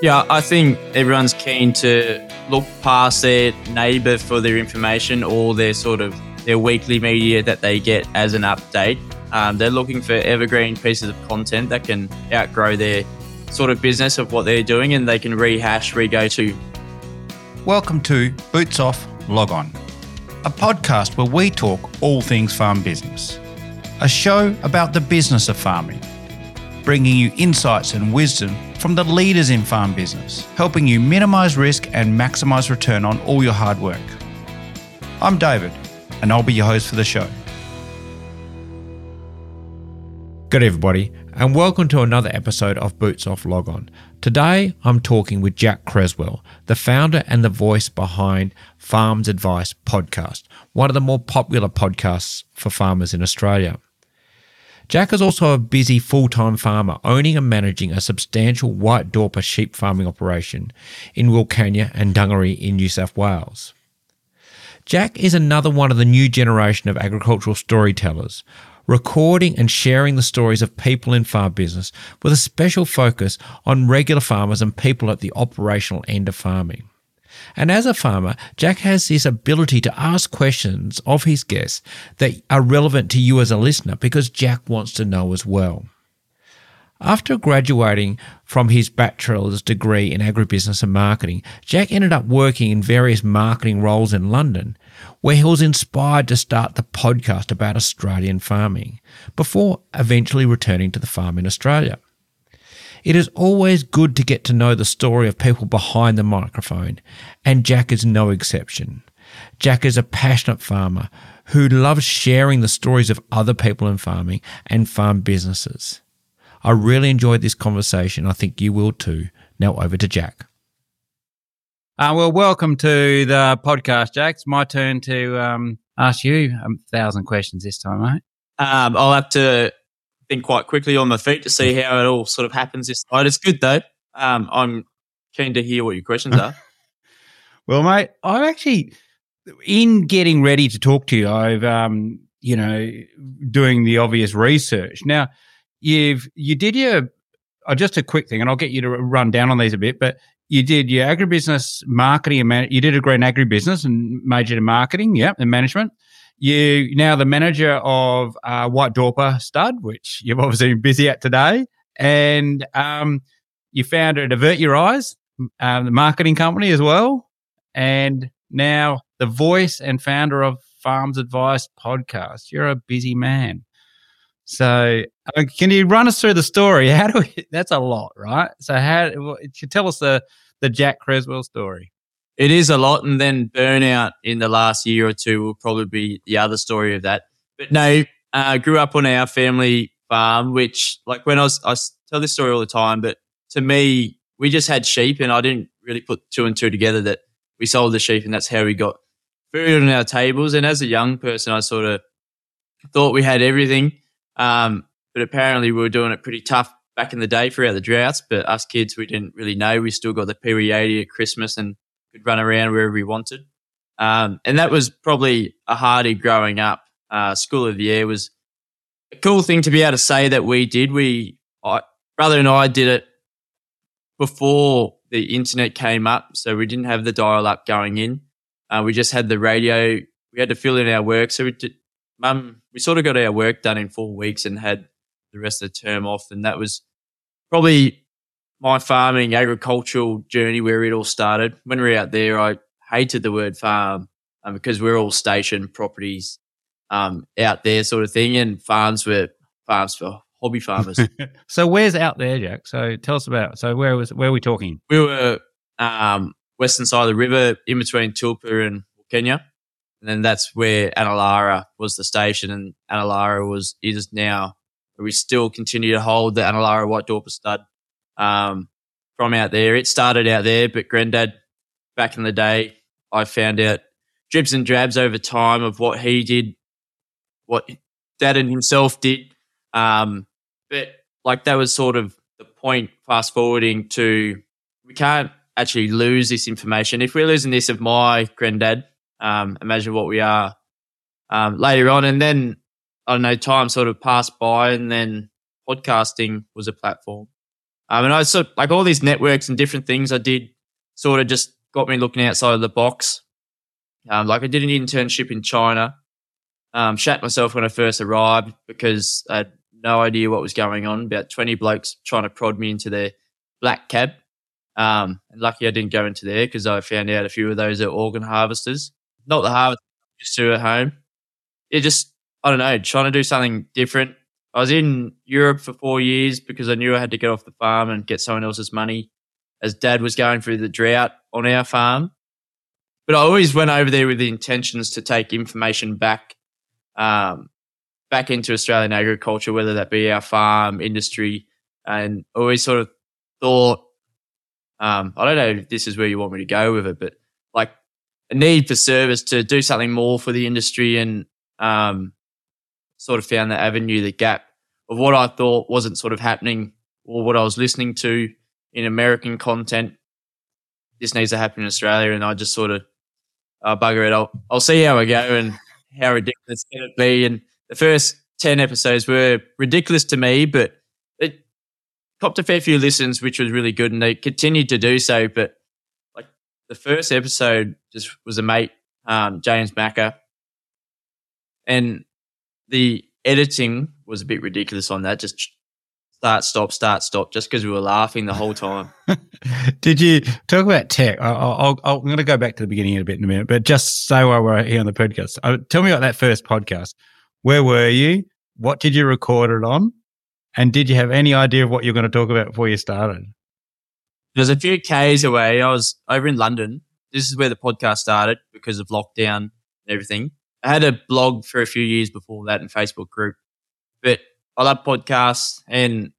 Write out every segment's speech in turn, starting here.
Yeah, I think everyone's keen to look past their neighbour for their information or their sort of their weekly media that they get as an update. Um, they're looking for evergreen pieces of content that can outgrow their sort of business of what they're doing and they can rehash, re go to. Welcome to Boots Off Log On, a podcast where we talk all things farm business, a show about the business of farming, bringing you insights and wisdom from the leaders in farm business, helping you minimize risk and maximize return on all your hard work. I'm David, and I'll be your host for the show. Good everybody, and welcome to another episode of Boots Off Log On. Today, I'm talking with Jack Creswell, the founder and the voice behind Farms Advice podcast, one of the more popular podcasts for farmers in Australia. Jack is also a busy full time farmer, owning and managing a substantial white Dorper sheep farming operation in Wilcannia and Dungary in New South Wales. Jack is another one of the new generation of agricultural storytellers, recording and sharing the stories of people in farm business with a special focus on regular farmers and people at the operational end of farming. And as a farmer, Jack has this ability to ask questions of his guests that are relevant to you as a listener because Jack wants to know as well. After graduating from his bachelor's degree in agribusiness and marketing, Jack ended up working in various marketing roles in London, where he was inspired to start the podcast about Australian farming, before eventually returning to the farm in Australia. It is always good to get to know the story of people behind the microphone, and Jack is no exception. Jack is a passionate farmer who loves sharing the stories of other people in farming and farm businesses. I really enjoyed this conversation. I think you will too. Now over to Jack. Uh, well, welcome to the podcast, Jack. It's my turn to um, ask you a thousand questions this time, mate. Um, I'll have to think quite quickly on my feet to see how it all sort of happens this side. It's good though. Um, I'm keen to hear what your questions are. well, mate, I'm actually in getting ready to talk to you. I've, um, you know, doing the obvious research. Now, you've you did your uh, just a quick thing, and I'll get you to run down on these a bit, but. You did your agribusiness marketing and man- you did a degree in agribusiness and majored in marketing, yeah, and management you now the manager of uh, White Dorper Stud, which you've obviously been busy at today, and um, you founded Advert Your Eyes, um, the marketing company as well, and now the voice and founder of Farms Advice podcast. You're a busy man. So, uh, can you run us through the story? How do we? That's a lot, right? So, how? Tell us the the Jack Creswell story it is a lot. And then burnout in the last year or two will probably be the other story of that. But no, I uh, grew up on our family farm, which like when I was, I tell this story all the time, but to me, we just had sheep and I didn't really put two and two together that we sold the sheep and that's how we got food on our tables. And as a young person, I sort of thought we had everything. Um, but apparently we were doing it pretty tough back in the day throughout the droughts. But us kids, we didn't really know. We still got the Pee 80 at Christmas and could run around wherever he wanted. Um, and that was probably a hardy growing up. Uh, School of the Air was a cool thing to be able to say that we did. We, I, brother and I did it before the internet came up. So we didn't have the dial up going in. Uh, we just had the radio. We had to fill in our work. So we did, mum, we sort of got our work done in four weeks and had the rest of the term off. And that was probably my farming agricultural journey where it all started. When we were out there, I hated the word farm um, because we're all station properties um, out there, sort of thing, and farms were farms for hobby farmers. so where's out there, Jack? So tell us about. So where was where are we talking? We were um, western side of the river, in between Tilpa and Kenya, and then that's where Annalara was the station, and Annalara was is now. We still continue to hold the Annalara White Dorper stud um, from out there. It started out there, but Granddad, back in the day, I found out dribs and drabs over time of what he did, what Dad and himself did. Um, but like that was sort of the point. Fast forwarding to, we can't actually lose this information. If we're losing this of my granddad, um, imagine what we are um, later on. And then I don't know, time sort of passed by, and then podcasting was a platform. Um, and I sort like all these networks and different things I did sort of just got me looking outside of the box. Um, like I did an internship in China. Um, shat myself when I first arrived because I had no idea what was going on. About 20 blokes trying to prod me into their black cab. Um, and lucky I didn't go into there because I found out a few of those are organ harvesters. Not the harvest used to at home. It just, I don't know, trying to do something different. I was in Europe for four years because I knew I had to get off the farm and get someone else's money as dad was going through the drought on our farm. But I always went over there with the intentions to take information back, um, back into Australian agriculture, whether that be our farm industry, and always sort of thought, um, I don't know if this is where you want me to go with it, but like a need for service to do something more for the industry and um, sort of found the avenue, the gap of what I thought wasn't sort of happening or what I was listening to in American content. This needs to happen in Australia, and I just sort of uh, bugger it. I'll I'll see how I go and how ridiculous can it be. And the first ten episodes were ridiculous to me, but it copped a fair few listens, which was really good, and they continued to do so. But like the first episode, just was a mate, um, James Macker, and the editing was a bit ridiculous on that. Just start, stop, start, stop, just because we were laughing the whole time. Did you talk about tech? I, I'll, I'll, I'm going to go back to the beginning in a bit in a minute, but just so while we're here on the podcast, uh, tell me about that first podcast. Where were you? What did you record it on? And did you have any idea of what you're going to talk about before you started? It was a few Ks away. I was over in London. This is where the podcast started because of lockdown and everything. I had a blog for a few years before that and Facebook group, but I love podcasts and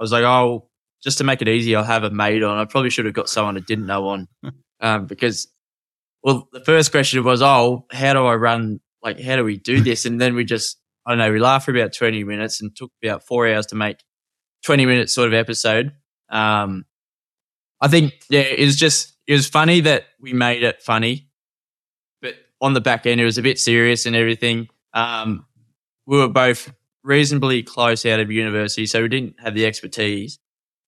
I was like, oh, just to make it easy, I'll have a mate on. I probably should have got someone I didn't know on um, because, well, the first question was, oh, how do I run? Like, how do we do this? And then we just, I don't know, we laughed for about 20 minutes and took about four hours to make 20 minutes sort of episode. Um, I think, yeah, it was just, it was funny that we made it funny on the back end, it was a bit serious and everything. Um, we were both reasonably close out of university, so we didn't have the expertise.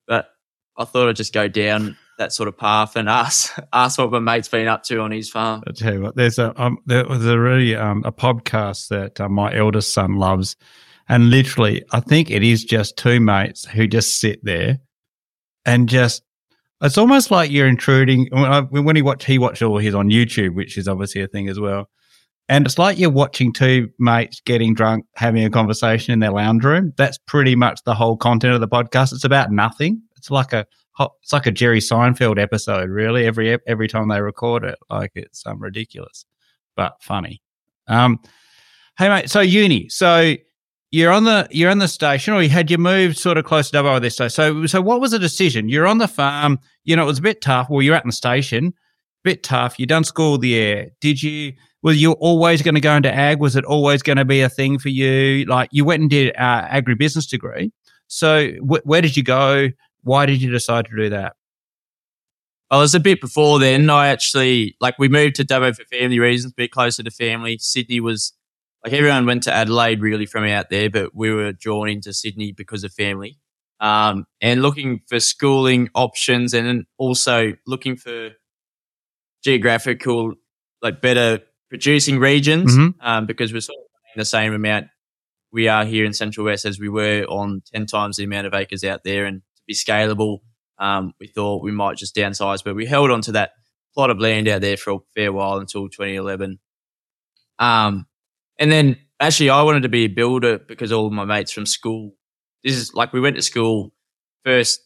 But I thought I'd just go down that sort of path and ask ask what my mate's been up to on his farm. I tell you what, there's a um, there was a really um, a podcast that uh, my eldest son loves, and literally, I think it is just two mates who just sit there and just it's almost like you're intruding. When, I, when he watched, he watched all his on YouTube, which is obviously a thing as well. And it's like you're watching two mates getting drunk, having a conversation in their lounge room. That's pretty much the whole content of the podcast. It's about nothing. It's like a it's like a Jerry Seinfeld episode, really. Every every time they record it, like it's um, ridiculous, but funny. Um, hey mate, so uni. So you're on the you're on the station, or you had you moved sort of close to Dubbo this day. So so what was the decision? You're on the farm. You know it was a bit tough. Well, you're at the station, bit tough. You done school the there. Did you? Were you always going to go into ag? Was it always going to be a thing for you? Like you went and did uh, agribusiness degree. So wh- where did you go? Why did you decide to do that? I was a bit before then. I actually like we moved to Dubbo for family reasons, a bit closer to family. Sydney was like everyone went to Adelaide really from out there, but we were drawn into Sydney because of family. Um, and looking for schooling options and also looking for geographical, like better producing regions, mm-hmm. um, because we're sort of in the same amount we are here in Central West as we were on 10 times the amount of acres out there. And to be scalable, um, we thought we might just downsize, but we held on to that plot of land out there for a fair while until 2011. Um, and then actually, I wanted to be a builder because all of my mates from school. This is like we went to school first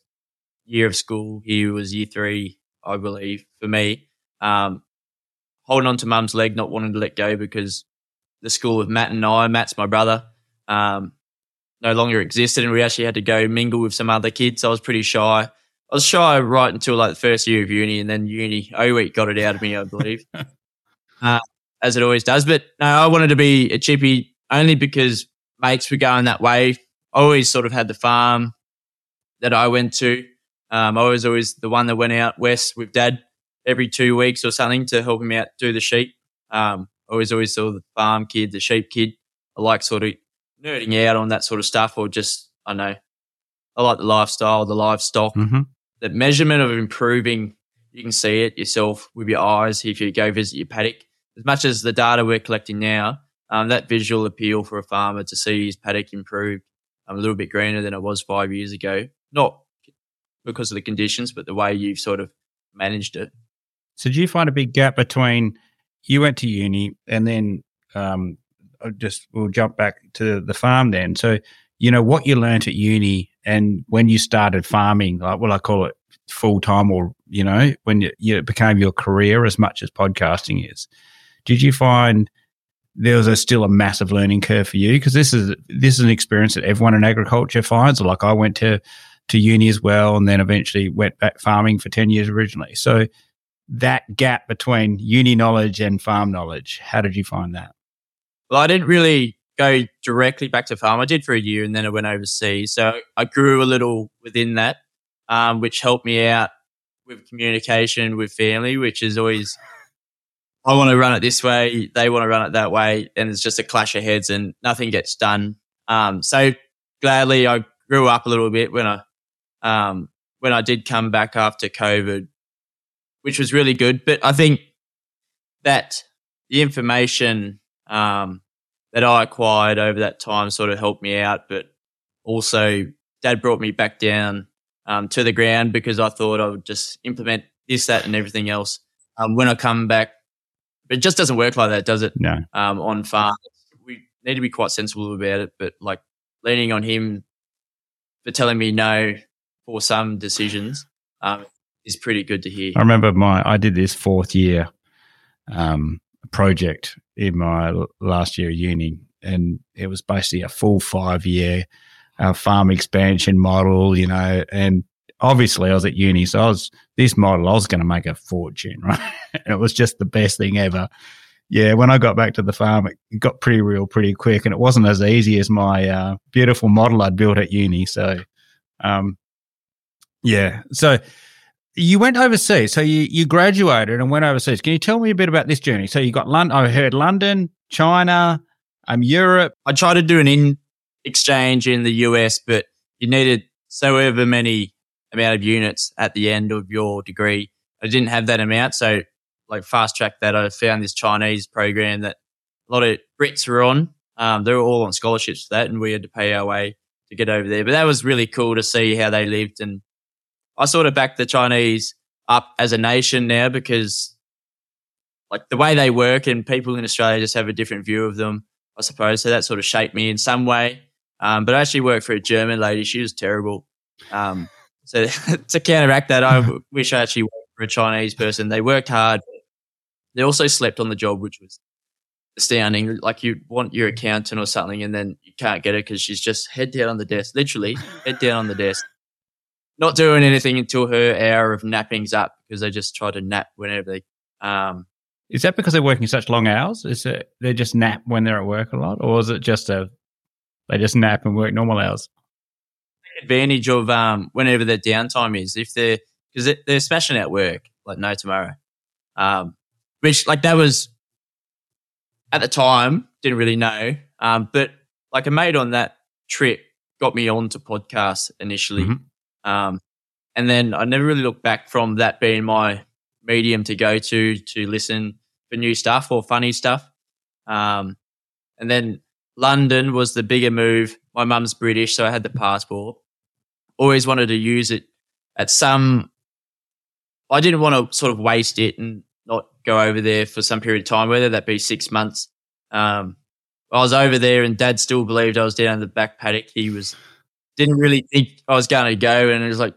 year of school. He was year three, I believe, for me. Um, holding on to mum's leg, not wanting to let go because the school of Matt and I, Matt's my brother, um, no longer existed, and we actually had to go mingle with some other kids. I was pretty shy. I was shy right until like the first year of uni, and then uni O week got it out of me, I believe. uh, as it always does. But no, I wanted to be a chippy only because mates were going that way. I always sort of had the farm that I went to. Um, I was always the one that went out west with dad every two weeks or something to help him out do the sheep. Um, I was always saw the farm kid, the sheep kid. I like sort of nerding out on that sort of stuff or just, I know, I like the lifestyle, the livestock, Mhm. the measurement of improving. You can see it yourself with your eyes if you go visit your paddock. As much as the data we're collecting now, um, that visual appeal for a farmer to see his paddock improved um, a little bit greener than it was five years ago. Not because of the conditions, but the way you've sort of managed it. So, do you find a big gap between you went to uni and then um, just we'll jump back to the farm then? So, you know what you learnt at uni and when you started farming, like what I call it full time, or you know when you, you it became your career as much as podcasting is. Did you find there was a, still a massive learning curve for you? Because this is this is an experience that everyone in agriculture finds. Like I went to to uni as well, and then eventually went back farming for ten years originally. So that gap between uni knowledge and farm knowledge, how did you find that? Well, I didn't really go directly back to farm. I did for a year and then I went overseas. So I grew a little within that, um, which helped me out with communication with family, which is always, I want to run it this way. They want to run it that way. And it's just a clash of heads and nothing gets done. Um, so gladly I grew up a little bit when I, um, when I did come back after COVID, which was really good. But I think that the information, um, that I acquired over that time sort of helped me out. But also, dad brought me back down um, to the ground because I thought I would just implement this, that, and everything else um, when I come back. It just doesn't work like that, does it? No. Um, on farm, we need to be quite sensible about it. But like leaning on him for telling me no for some decisions um, is pretty good to hear. I remember my I did this fourth year um, project in my last year of uni, and it was basically a full five year uh, farm expansion model, you know. And obviously, I was at uni, so I was this model. I was going to make a fortune, right? and it was just the best thing ever. Yeah, when I got back to the farm, it got pretty real pretty quick, and it wasn't as easy as my uh, beautiful model I'd built at uni. So, um, yeah, so you went overseas. So you, you graduated and went overseas. Can you tell me a bit about this journey? So you got London. I heard London, China, um, Europe. I tried to do an in exchange in the US, but you needed so ever many amount of units at the end of your degree. I didn't have that amount, so like fast track that. I found this Chinese program that a lot of Brits were on. Um, they were all on scholarships for that, and we had to pay our way to get over there. But that was really cool to see how they lived, and I sort of backed the Chinese up as a nation now because like the way they work and people in Australia just have a different view of them, I suppose. So that sort of shaped me in some way. Um, but I actually worked for a German lady. She was terrible. Um, so to counteract that, I wish I actually worked for a Chinese person. They worked hard. They also slept on the job, which was astounding. Like you want your accountant or something, and then you can't get it because she's just head down on the desk, literally head down on the desk, not doing anything until her hour of napping's up because they just try to nap whenever they. Um, Is that because they're working such long hours? Is it they just nap when they're at work a lot, or is it just a they just nap and work normal hours? Advantage of um, whenever their downtime is. If they're because they're smashing out work like no tomorrow, um, which like that was at the time didn't really know, um, but like a mate on that trip got me onto podcasts initially, Mhm. um, and then I never really looked back from that being my medium to go to to listen for new stuff or funny stuff, um, and then London was the bigger move. My mum's British, so I had the passport. Always wanted to use it at some. I didn't want to sort of waste it and not go over there for some period of time, whether that be six months. Um, I was over there, and Dad still believed I was down in the back paddock. He was didn't really think I was going to go, and it was like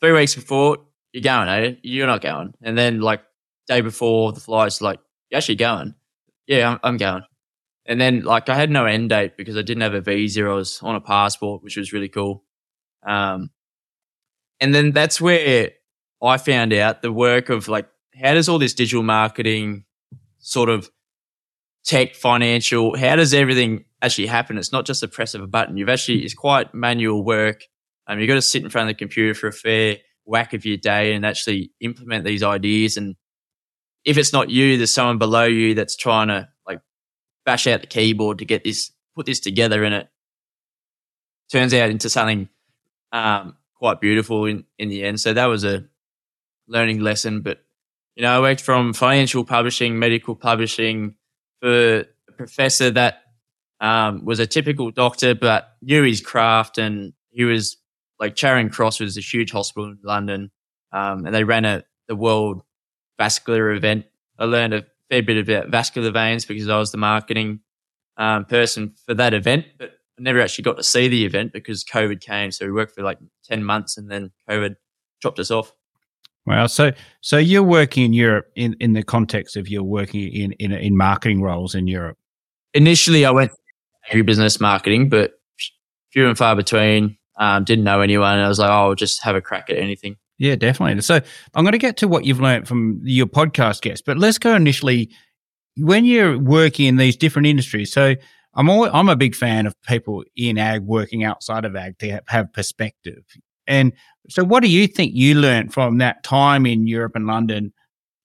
three weeks before you're going, eh? You're not going, and then like day before the flight's like you're actually going. Yeah, I'm, I'm going. And then like I had no end date because I didn't have a visa. I was on a passport, which was really cool. Um, and then that's where I found out the work of like how does all this digital marketing sort of tech, financial, how does everything actually happen? It's not just a press of a button. You've actually it's quite manual work. Um, you've got to sit in front of the computer for a fair whack of your day and actually implement these ideas. And if it's not you, there's someone below you that's trying to like bash out the keyboard to get this, put this together, and it turns out into something um, quite beautiful in, in the end. So that was a learning lesson. But, you know, I worked from financial publishing, medical publishing for a professor that um, was a typical doctor, but knew his craft and he was like Charing Cross was a huge hospital in London. Um, and they ran a, the world vascular event. I learned a fair bit about vascular veins because I was the marketing um, person for that event, but never actually got to see the event because COVID came. So we worked for like 10 months and then COVID chopped us off. Wow. So, so you're working in Europe in, in the context of you're working in, in, in marketing roles in Europe. Initially, I went agribusiness marketing, but few and far between. Um, didn't know anyone. I was like, oh, I'll just have a crack at anything. Yeah, definitely. So I'm going to get to what you've learned from your podcast guests, but let's go initially when you're working in these different industries. So I'm always, I'm a big fan of people in ag working outside of ag to have perspective. And so, what do you think you learned from that time in Europe and London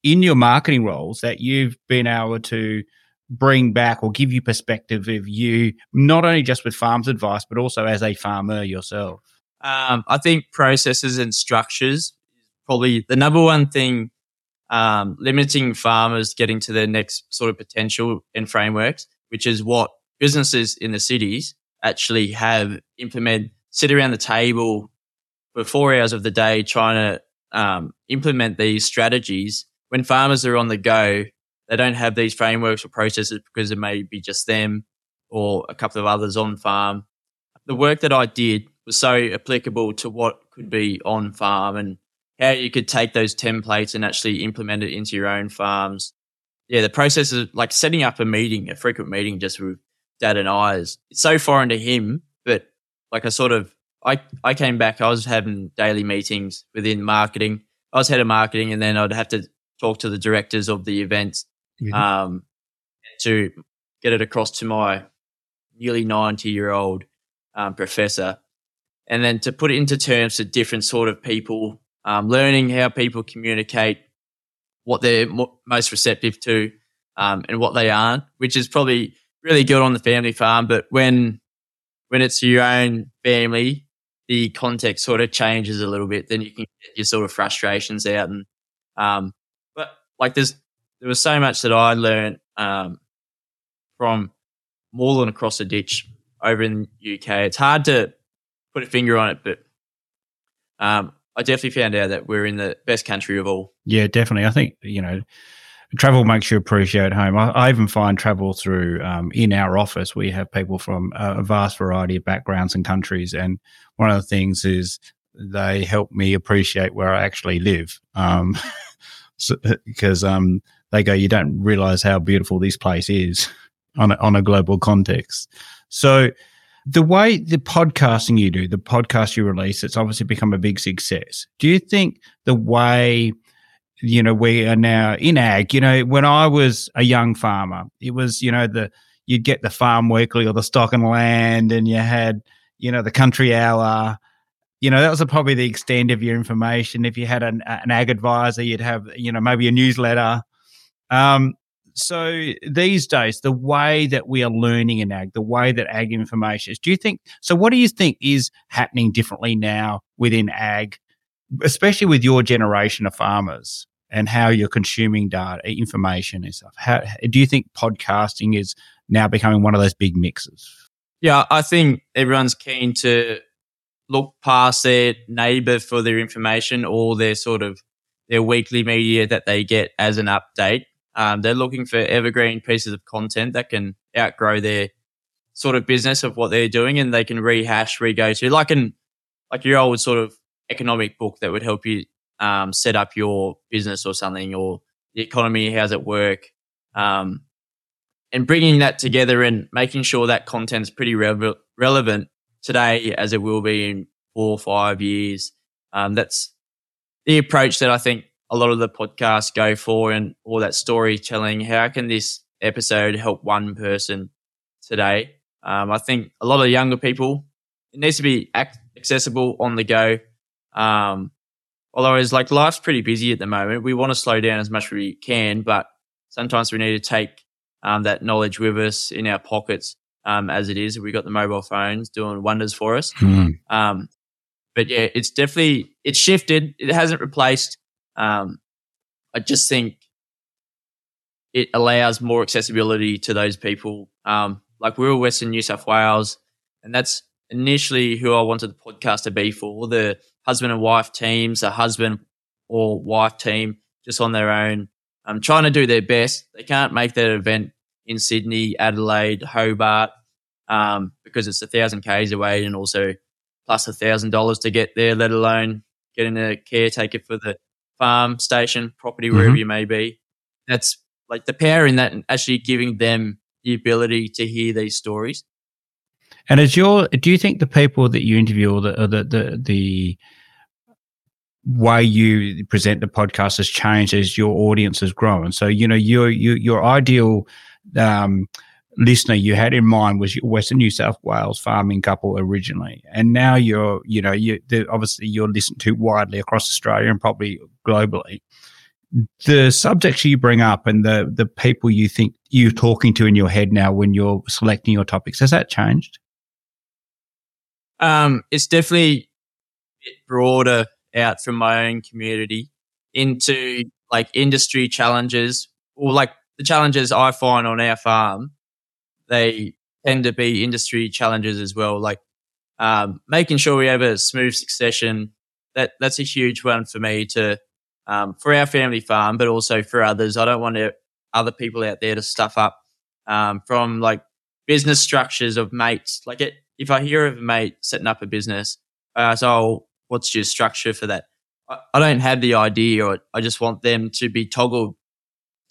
in your marketing roles that you've been able to bring back or give you perspective of you, not only just with farms advice, but also as a farmer yourself? Um, I think processes and structures probably the number one thing um, limiting farmers getting to their next sort of potential and frameworks, which is what businesses in the cities actually have implement, sit around the table for four hours of the day trying to um, implement these strategies. When farmers are on the go, they don't have these frameworks or processes because it may be just them or a couple of others on farm. The work that I did was so applicable to what could be on farm and how you could take those templates and actually implement it into your own farms. Yeah, the process of like setting up a meeting, a frequent meeting just with dad and I is it's so foreign to him, but like I sort of I, I came back, I was having daily meetings within marketing. I was head of marketing and then I'd have to talk to the directors of the events mm-hmm. um, to get it across to my nearly 90 year old um, professor. And then to put it into terms to different sort of people, um, learning how people communicate, what they're mo- most receptive to, um, and what they aren't, which is probably really good on the family farm. But when when it's your own family, the context sort of changes a little bit. Then you can get your sort of frustrations out. And um, but like there's there was so much that I learned um, from than across the ditch over in the UK. It's hard to put a finger on it, but um, I definitely found out that we're in the best country of all. Yeah, definitely. I think you know travel makes you appreciate home. I, I even find travel through um, in our office. We have people from a vast variety of backgrounds and countries, and one of the things is they help me appreciate where I actually live. Um, so, because um, they go, you don't realize how beautiful this place is on a, on a global context. So the way the podcasting you do, the podcast you release, it's obviously become a big success. Do you think the way you know, we are now in ag. You know, when I was a young farmer, it was, you know, the you'd get the farm weekly or the stock and land, and you had, you know, the country hour. You know, that was probably the extent of your information. If you had an, an ag advisor, you'd have, you know, maybe a newsletter. Um, so these days, the way that we are learning in ag, the way that ag information is, do you think? So, what do you think is happening differently now within ag especially with your generation of farmers and how you're consuming data, information and stuff. How do you think podcasting is now becoming one of those big mixes? Yeah, I think everyone's keen to look past their neighbor for their information or their sort of their weekly media that they get as an update. Um, they're looking for evergreen pieces of content that can outgrow their sort of business of what they're doing and they can rehash, re-go to like an like your old sort of economic book that would help you um, set up your business or something or the economy, how's it work? Um, and bringing that together and making sure that content's pretty re- relevant today as it will be in four or five years. Um, that's the approach that I think a lot of the podcasts go for and all that storytelling. How can this episode help one person today? Um, I think a lot of younger people, it needs to be accessible on the go. Um, although it's like life's pretty busy at the moment, we want to slow down as much as we can, but sometimes we need to take um, that knowledge with us in our pockets um, as it is. We've got the mobile phones doing wonders for us. Mm. Um, but yeah, it's definitely it's shifted. It hasn't replaced. Um, I just think it allows more accessibility to those people. Um, like we were Western New South Wales, and that's initially who I wanted the podcast to be for the husband and wife teams, a husband or wife team just on their own, um, trying to do their best. They can't make that event in Sydney, Adelaide, Hobart, um, because it's a thousand k's away and also plus a thousand dollars to get there, let alone getting a caretaker for the farm, station, property, wherever Mhm. you may be. That's like the power in that and actually giving them the ability to hear these stories. And is your do you think the people that you interview or the or the, the the way you present the podcast has changed as your audience has grown? So you know your your your ideal um, listener you had in mind was your Western New South Wales farming couple originally, and now you're you know you obviously you're listened to widely across Australia and probably globally. The subjects you bring up and the the people you think you're talking to in your head now when you're selecting your topics has that changed? Um, it's definitely a bit broader out from my own community into like industry challenges or like the challenges I find on our farm. They tend to be industry challenges as well. Like, um, making sure we have a smooth succession. That, that's a huge one for me to, um, for our family farm, but also for others. I don't want to, other people out there to stuff up, um, from like business structures of mates. Like it, if I hear of a mate setting up a business, I ask, oh, what's your structure for that? I, don't have the idea, or I just want them to be toggled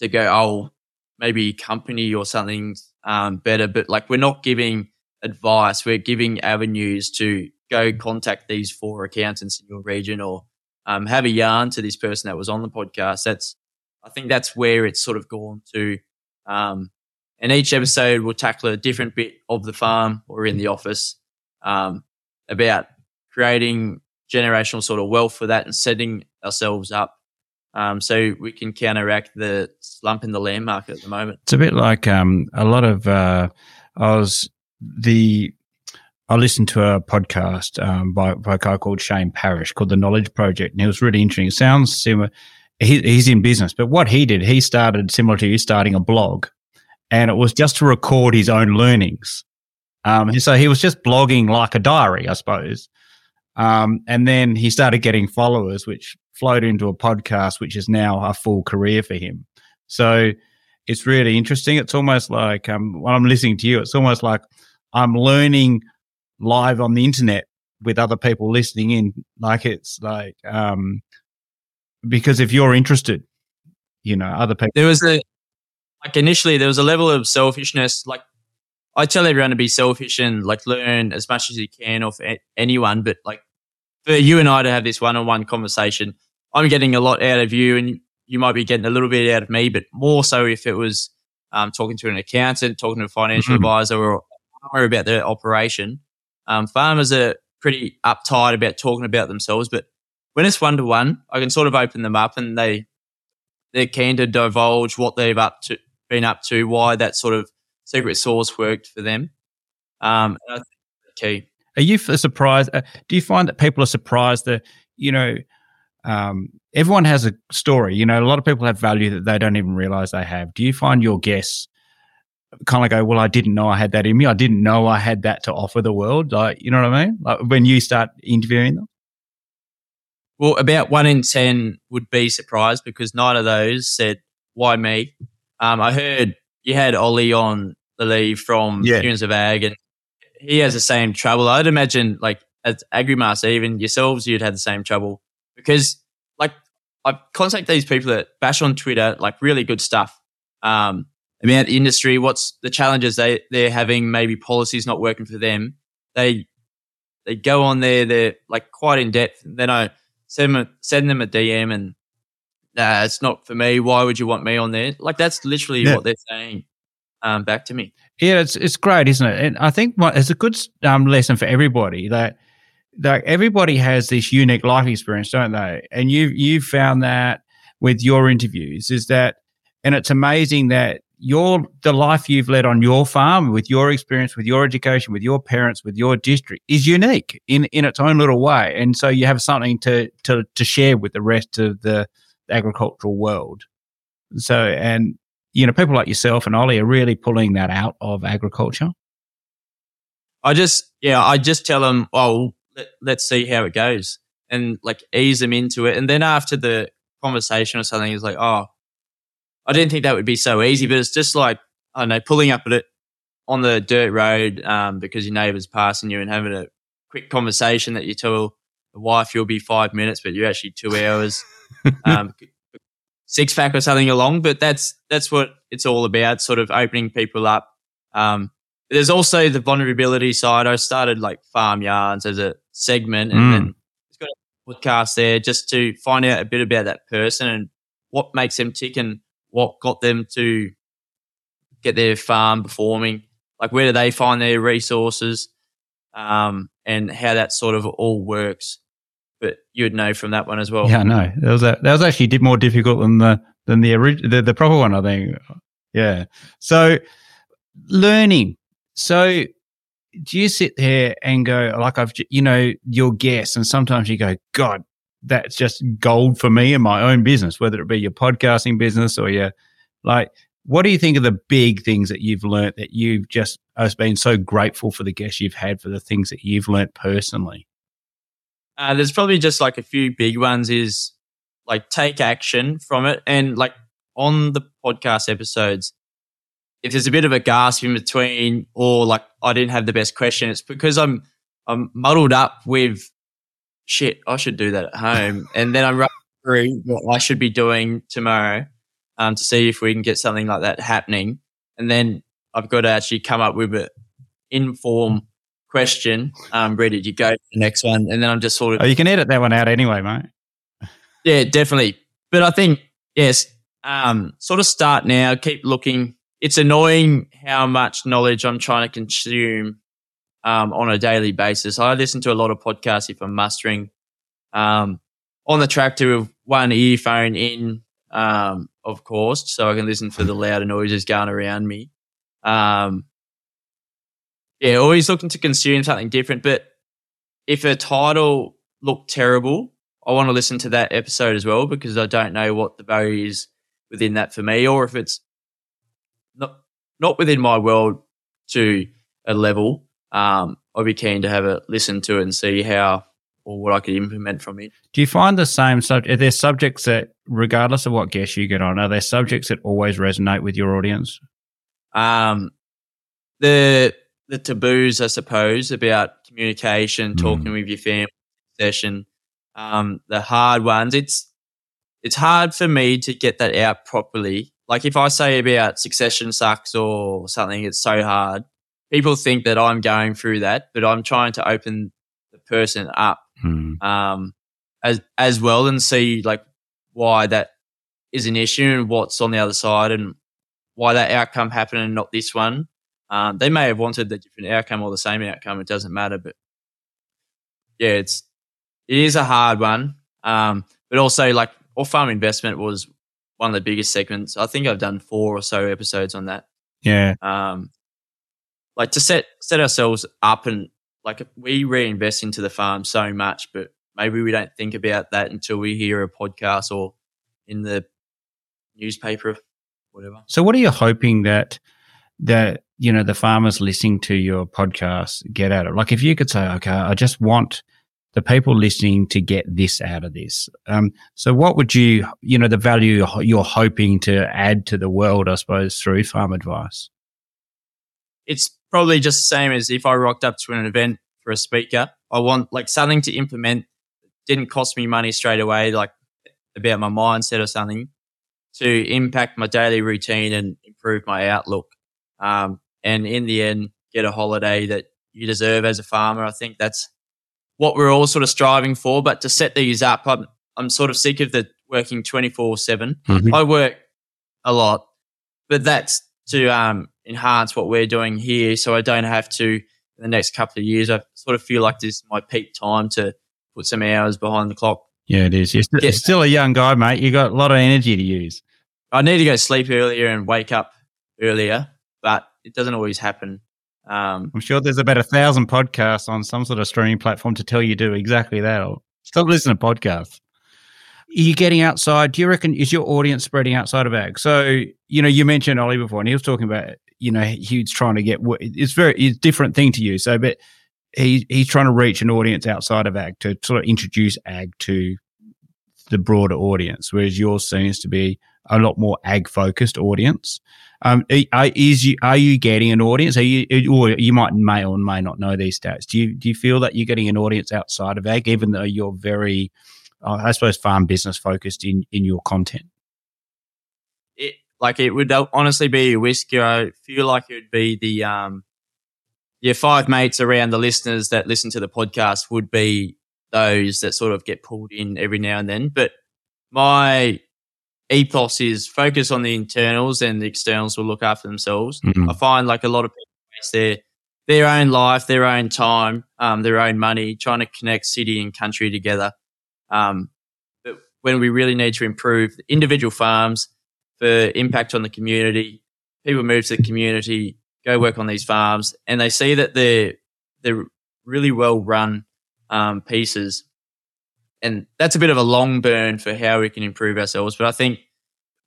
to go, oh, maybe company or something um, better. But like, we're not giving advice; we're giving avenues to go contact these four accountants in your region, or um, have a yarn to this person that was on the podcast. That's, I think, that's where it's sort of gone to. Um, and each episode will tackle a different bit of the farm or in the office um, about creating generational sort of wealth for that and setting ourselves up um, so we can counteract the slump in the land market at the moment. It's a bit like um, a lot of. Uh, I was the. I listened to a podcast um, by, by a guy called Shane Parrish called The Knowledge Project, and it was really interesting. It sounds similar. He, he's in business, but what he did, he started similar to you starting a blog, and it was just to record his own learnings. Um, so he was just blogging like a diary, I suppose. Um, and then he started getting followers, which flowed into a podcast, which is now a full career for him. So it's really interesting. It's almost like um, when I'm listening to you, it's almost like I'm learning live on the internet with other people listening in. Like it's like um, because if you're interested, you know, other people. There was a, like initially, there was a level of selfishness. Like I tell everyone to be selfish and like learn as much as you can off a- anyone. But like for you and I to have this one on one conversation, I'm getting a lot out of you and you might be getting a little bit out of me, but more so if it was um, talking to an accountant, talking to a financial Mhm. advisor or, or about their operation. Um, farmers are pretty uptight about talking about themselves, but when it's one to one, I can sort of open them up and they they're keen to divulge what they've up to been up to, why that sort of secret sauce worked for them. Um, and I think key. Are you surprised? Uh, do you find that people are surprised that you know um, everyone has a story? You know, a lot of people have value that they don't even realize they have. Do you find your guests kind of go, "Well, I didn't know I had that in me. I didn't know I had that to offer the world." Like, you know what I mean? Like when you start interviewing them. Well, about one in ten would be surprised because nine of those said, "Why me?" Um, I heard you had Ollie on the leave from Yeah. Humans of Ag, and he has the same trouble. I'd imagine, like as AgriMaster, even yourselves, you'd had the same trouble because, like, I contact these people that bash on Twitter, like really good stuff um, about the industry, what's the challenges they they're having, maybe policies not working for them. They they go on there, they're like quite in depth. Then I send them a, send them a DM and nah, it's not for me. Why would you want me on there? Like that's literally Yeah. what they're saying um, back to me. Yeah, it's it's great, isn't it? And I think what- it's a good um, lesson for everybody that that everybody has this unique life experience, don't they? And you you found that with your interviews is that, and it's amazing that your the life you've led on your farm with your experience, with your education, with your parents, with your district is unique in in its own little way, and so you have something to to to share with the rest of the agricultural world. So, and you know, people like yourself and Ollie are really pulling that out of agriculture. I just, yeah, I just tell them, oh, let, let's see how it goes and like ease them into it. And then after the conversation or something, it's like, oh, I didn't think that would be so easy, but it's just like, I don't know, pulling up at it on the dirt road um, because your neighbour's passing you and having a quick conversation that you tell the wife you'll be five minutes, but you're actually two hours. um, six pack or something along, but that's that's what it's all about, sort of opening people up. Um, there's also the vulnerability side. I started like farm yarns as a segment, and Mm. then it's got a podcast there just to find out a bit about that person and what makes them tick and what got them to get their farm performing. Like where do they find their resources, um, and how that sort of all works. But you would know from that one as well. Yeah, no, that was a, that was actually more difficult than the than the original the, the proper one. I think. Yeah. So learning. So do you sit there and go like I've you know your guests, and sometimes you go, God, that's just gold for me in my own business, whether it be your podcasting business or your like. What do you think of the big things that you've learnt that you've just has been so grateful for the guests you've had for the things that you've learnt personally? Uh, there's probably just like a few big ones is like take action from it. And like on the podcast episodes, if there's a bit of a gasp in between or like I didn't have the best question, it's because I'm, I'm muddled up with shit. I should do that at home. and then I'm through what I should be doing tomorrow um, to see if we can get something like that happening. And then I've got to actually come up with an informed question um, ready to go to the next one. And then I'm just sort of Oh, you can edit that one out anyway, mate. yeah, definitely. But I think yes, um, sort of start now. Keep looking. It's annoying how much knowledge I'm trying to consume um, on a daily basis. I listen to a lot of podcasts if I'm mustering um, on the tractor with one earphone in, um, of course, so I can listen for the louder noises going around me. Um, yeah, always looking to consume something different. But if a title looked terrible, I want to listen to that episode as well because I don't know what the value is within that for me, or if it's not not within my world to a level. Um, I'd be keen to have a listen to it and see how or what I could implement from it. Do you find the same subject? Are there subjects that, regardless of what guest you get on, are there subjects that always resonate with your audience? Um, the the taboos, I suppose, about communication, Mm. talking with your family, session, um, the hard ones. It's it's hard for me to get that out properly. Like if I say about succession sucks or something, it's so hard. People think that I'm going through that, but I'm trying to open the person up um, as as well and see like why that is an issue and what's on the other side and why that outcome happened and not this one. Um, they may have wanted the different outcome or the same outcome. It doesn't matter, but yeah, it's it is a hard one. Um, but also like off farm investment was one of the biggest segments. I think I've done four or so episodes on that Yeah. um, like to set set ourselves up and like we reinvest into the farm so much, but maybe we don't think about that until we hear a podcast or in the newspaper, whatever. So, what are you hoping that that you know the farmers listening to your podcast get out of? Like, if you could say, okay, I just want the people listening to get this out of this. Um, so, what would you, you know, the value you're- you're hoping to add to the world, I suppose, through farm advice? It's probably just the same as if I rocked up to an event for a speaker. I want like something to implement. Didn't cost me money straight away, like about my mindset or something to impact my daily routine and improve my outlook. Um, and in the end, get a holiday that you deserve as a farmer. I think that's what we're all sort of striving for. But to set these up, I'm, I'm sort of sick of the working 24 7. I work a lot, but that's to um, enhance what we're doing here. So I don't have to in the next couple of years. I sort of feel like this is my peak time to put some hours behind the clock. Yeah, it is. You're, st- Yeah. still a young guy, mate. You've got a lot of energy to use. I need to go sleep earlier and wake up earlier, but it doesn't always happen. Um, I'm sure there's about a thousand podcasts on some sort of streaming platform to tell you do exactly that. Or Stop listening to podcasts. Are you getting outside? Do you reckon is your audience spreading outside of ag? So you know, you mentioned Ollie before, and he was talking about you know he's trying to get it's very it's different thing to you. So, but he he's trying to reach an audience outside of ag to sort of introduce ag to the broader audience, whereas yours seems to be a lot more ag focused audience. Um, is you, are you getting an audience? Are you, or you might may or may not know these stats. Do you do you feel that you're getting an audience outside of ag, even though you're very, uh, I suppose, farm business focused in in your content? It like it would honestly be a whisker. I feel like it would be the um, your five mates around the listeners that listen to the podcast would be those that sort of get pulled in every now and then. But my ethos is focus on the internals and the externals will look after themselves. Mm-hmm. I find like a lot of people waste their their own life, their own time, um, their own money, trying to connect city and country together. Um, but when we really need to improve individual farms for impact on the community, people move to the community, go work on these farms, and they see that they're they're really well run um, pieces and that's a bit of a long burn for how we can improve ourselves. But I think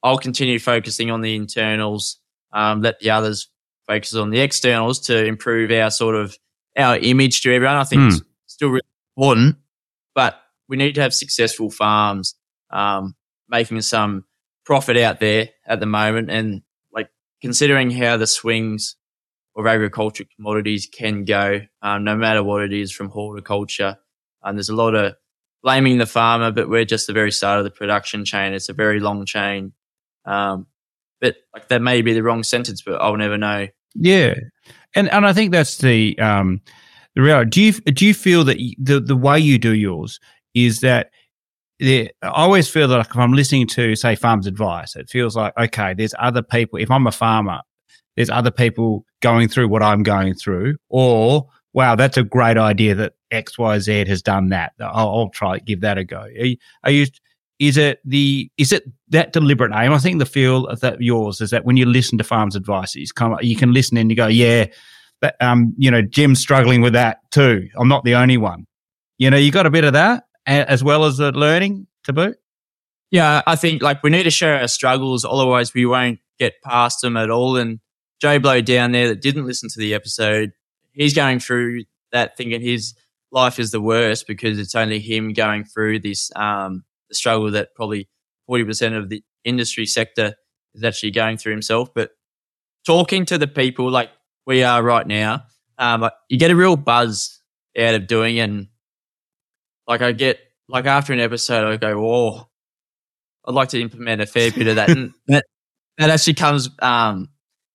I'll continue focusing on the internals, um, let the others focus on the externals to improve our sort of our image to everyone. I think mm. it's still really important, but we need to have successful farms um, making some profit out there at the moment, and like considering how the swings of agriculture commodities can go, um, no matter what it is from horticulture. And there's a lot of blaming the farmer, but we're just the very start of the production chain. It's a very long chain. Um, but like that may be the wrong sentence, but I'll never know. Yeah, and and I think that's the um, the reality. Do you do you feel that the the way you do yours is that I always feel that like if I'm listening to say farmers advice, it feels like okay, there's other people. If I'm a farmer, there's other people going through what I'm going through, or wow, that's a great idea that X, Y, Z has done that. I'll, I'll try give that a go. Are you, are you, is it the is it that deliberate aim? I think the feel of that yours is that when you listen to farms advice, it's kind of you can listen and you go, yeah, but um, you know, Jim's struggling with that too. I'm not the only one. You know, you got a bit of that as well as the learning to boot. Yeah, I think like we need to share our struggles, otherwise we won't get past them at all. And Joe Blow down there that didn't listen to the episode, he's going through that thinking his life is the worst because it's only him going through this um, struggle that probably 40% of the industry sector is actually going through himself. But talking to the people like we are right now, um, you get a real buzz out of doing it. And like I get, like after an episode, I go, oh, I'd like to implement a fair bit of that. and that, that actually comes, um,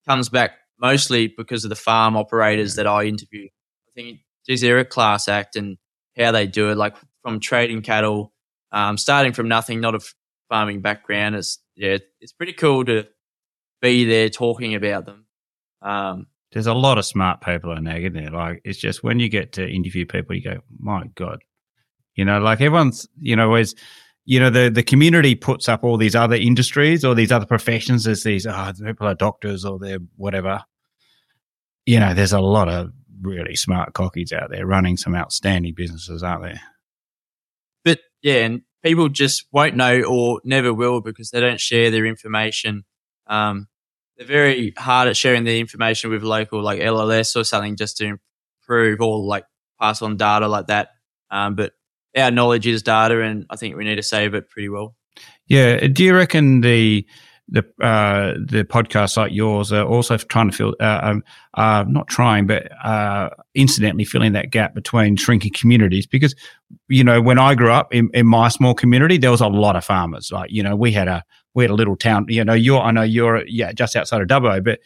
comes back mostly because of the farm operators that I interview. I think is there a class act and how they do it, like from trading cattle, um, starting from nothing, not a farming background. It's yeah, it's pretty cool to be there talking about them. Um, There's a lot of smart people in ag, isn't there? Like it's just when you get to interview people, you go, my god, you know, like everyone's, you know, always you know the the community puts up all these other industries or these other professions as these oh, people are doctors or they're whatever you know there's a lot of really smart cockies out there running some outstanding businesses out there. But yeah, and people just won't know or never will because they don't share their information. Um, they're very hard at sharing their information with local like LLS or something just to improve or like pass on data like that. Um, but our knowledge is data, and I think we need to save it pretty well. Yeah. Do you reckon the the uh, the podcasts like yours are also trying to fill, uh, um, uh, not trying, but uh, incidentally filling that gap between shrinking communities. Because you know, when I grew up in, in my small community, there was a lot of farmers. Like you know, we had a we had a little town. You know, you're I know you're yeah just outside of Dubbo, but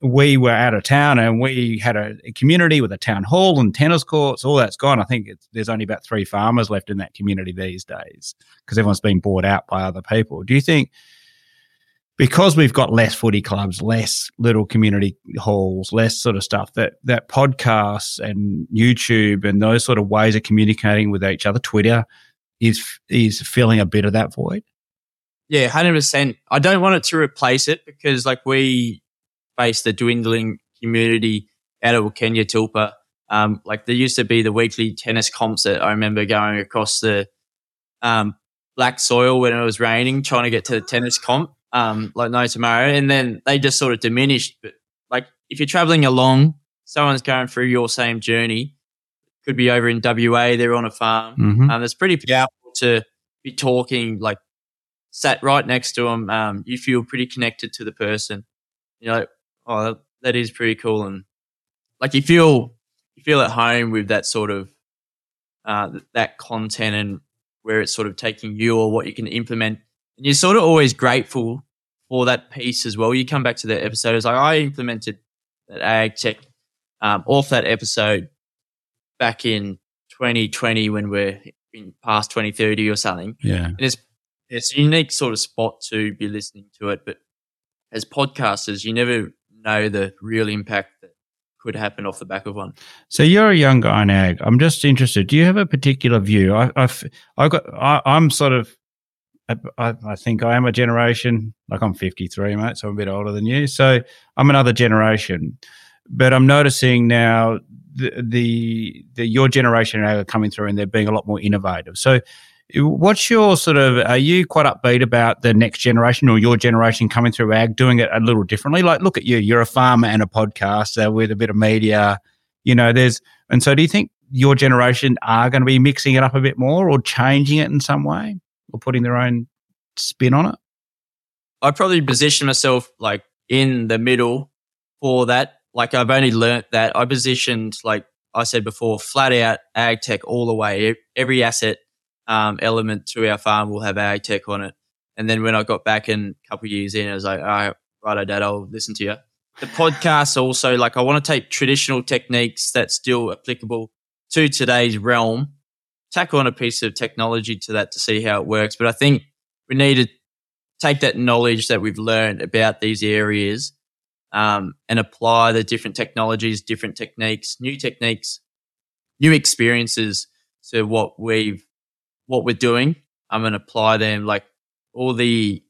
we were out of town and we had a, a, community with a town hall and tennis courts. All that's gone. I think there's only about three farmers left in that community these days because everyone's been bought out by other people. Do you think? Because we've got less footy clubs, less little community halls, less sort of stuff that that podcasts and YouTube and those sort of ways of communicating with each other, Twitter is is filling a bit of that void. Yeah, hundred percent. I don't want it to replace it because like we face the dwindling community out of Kenya Tilpa. Um, like there used to be the weekly tennis comps that I remember going across the um, black soil when it was raining, trying to get to the tennis comp, um, like no tomorrow. And then they just sort of diminished. But like if you're traveling along, someone's going through your same journey, could be over in WA, they're on a farm. Mhm. Um, it's pretty powerful to be talking like sat right next to them. Um, you feel pretty connected to the person. You know, oh, that, that is pretty cool, and like you feel you feel at home with that sort of uh, that content and where it's sort of taking you or what you can implement. And you're sort of always grateful for that piece as well. You come back to that episode, it's like I implemented that ag tech um, off that episode back in 2020 when we're in past 2030 or something. Yeah. And it's it's a unique sort of spot to be listening to it. But as podcasters, you never know the real impact that could happen off the back of one. So you're a young guy in ag. I'm just interested. Do you have a particular view? I, I've, I got, I, I'm sort of, I, I think I am a generation. Like I'm 53, mate, so I'm a bit older than you. So I'm another generation. But I'm noticing now the the, the your generation are coming through and they're being a lot more innovative. So. What's your sort of? Are you quite upbeat about the next generation or your generation coming through ag doing it a little differently? Like, look at you, you're a farmer and a podcaster with a bit of media you know there's and so do you think your generation are going to be mixing it up a bit more or changing it in some way or putting their own spin on it I'd probably position myself like in the middle for that. Like I've only learnt that I positioned, like I said before, flat out ag tech all the way. Every asset um, element to our farm will have ag tech on it. And then when I got back in a couple years in, I was like, all right, righto, dad, I'll listen to you. The podcast also, like I want to take traditional techniques that's still applicable to today's realm, tack on a piece of technology to that to see how it works. But I think we need to take that knowledge that we've learned about these areas um, and apply the different technologies, different techniques, new techniques, new experiences to what we've what we're doing. I'm going to apply them like all the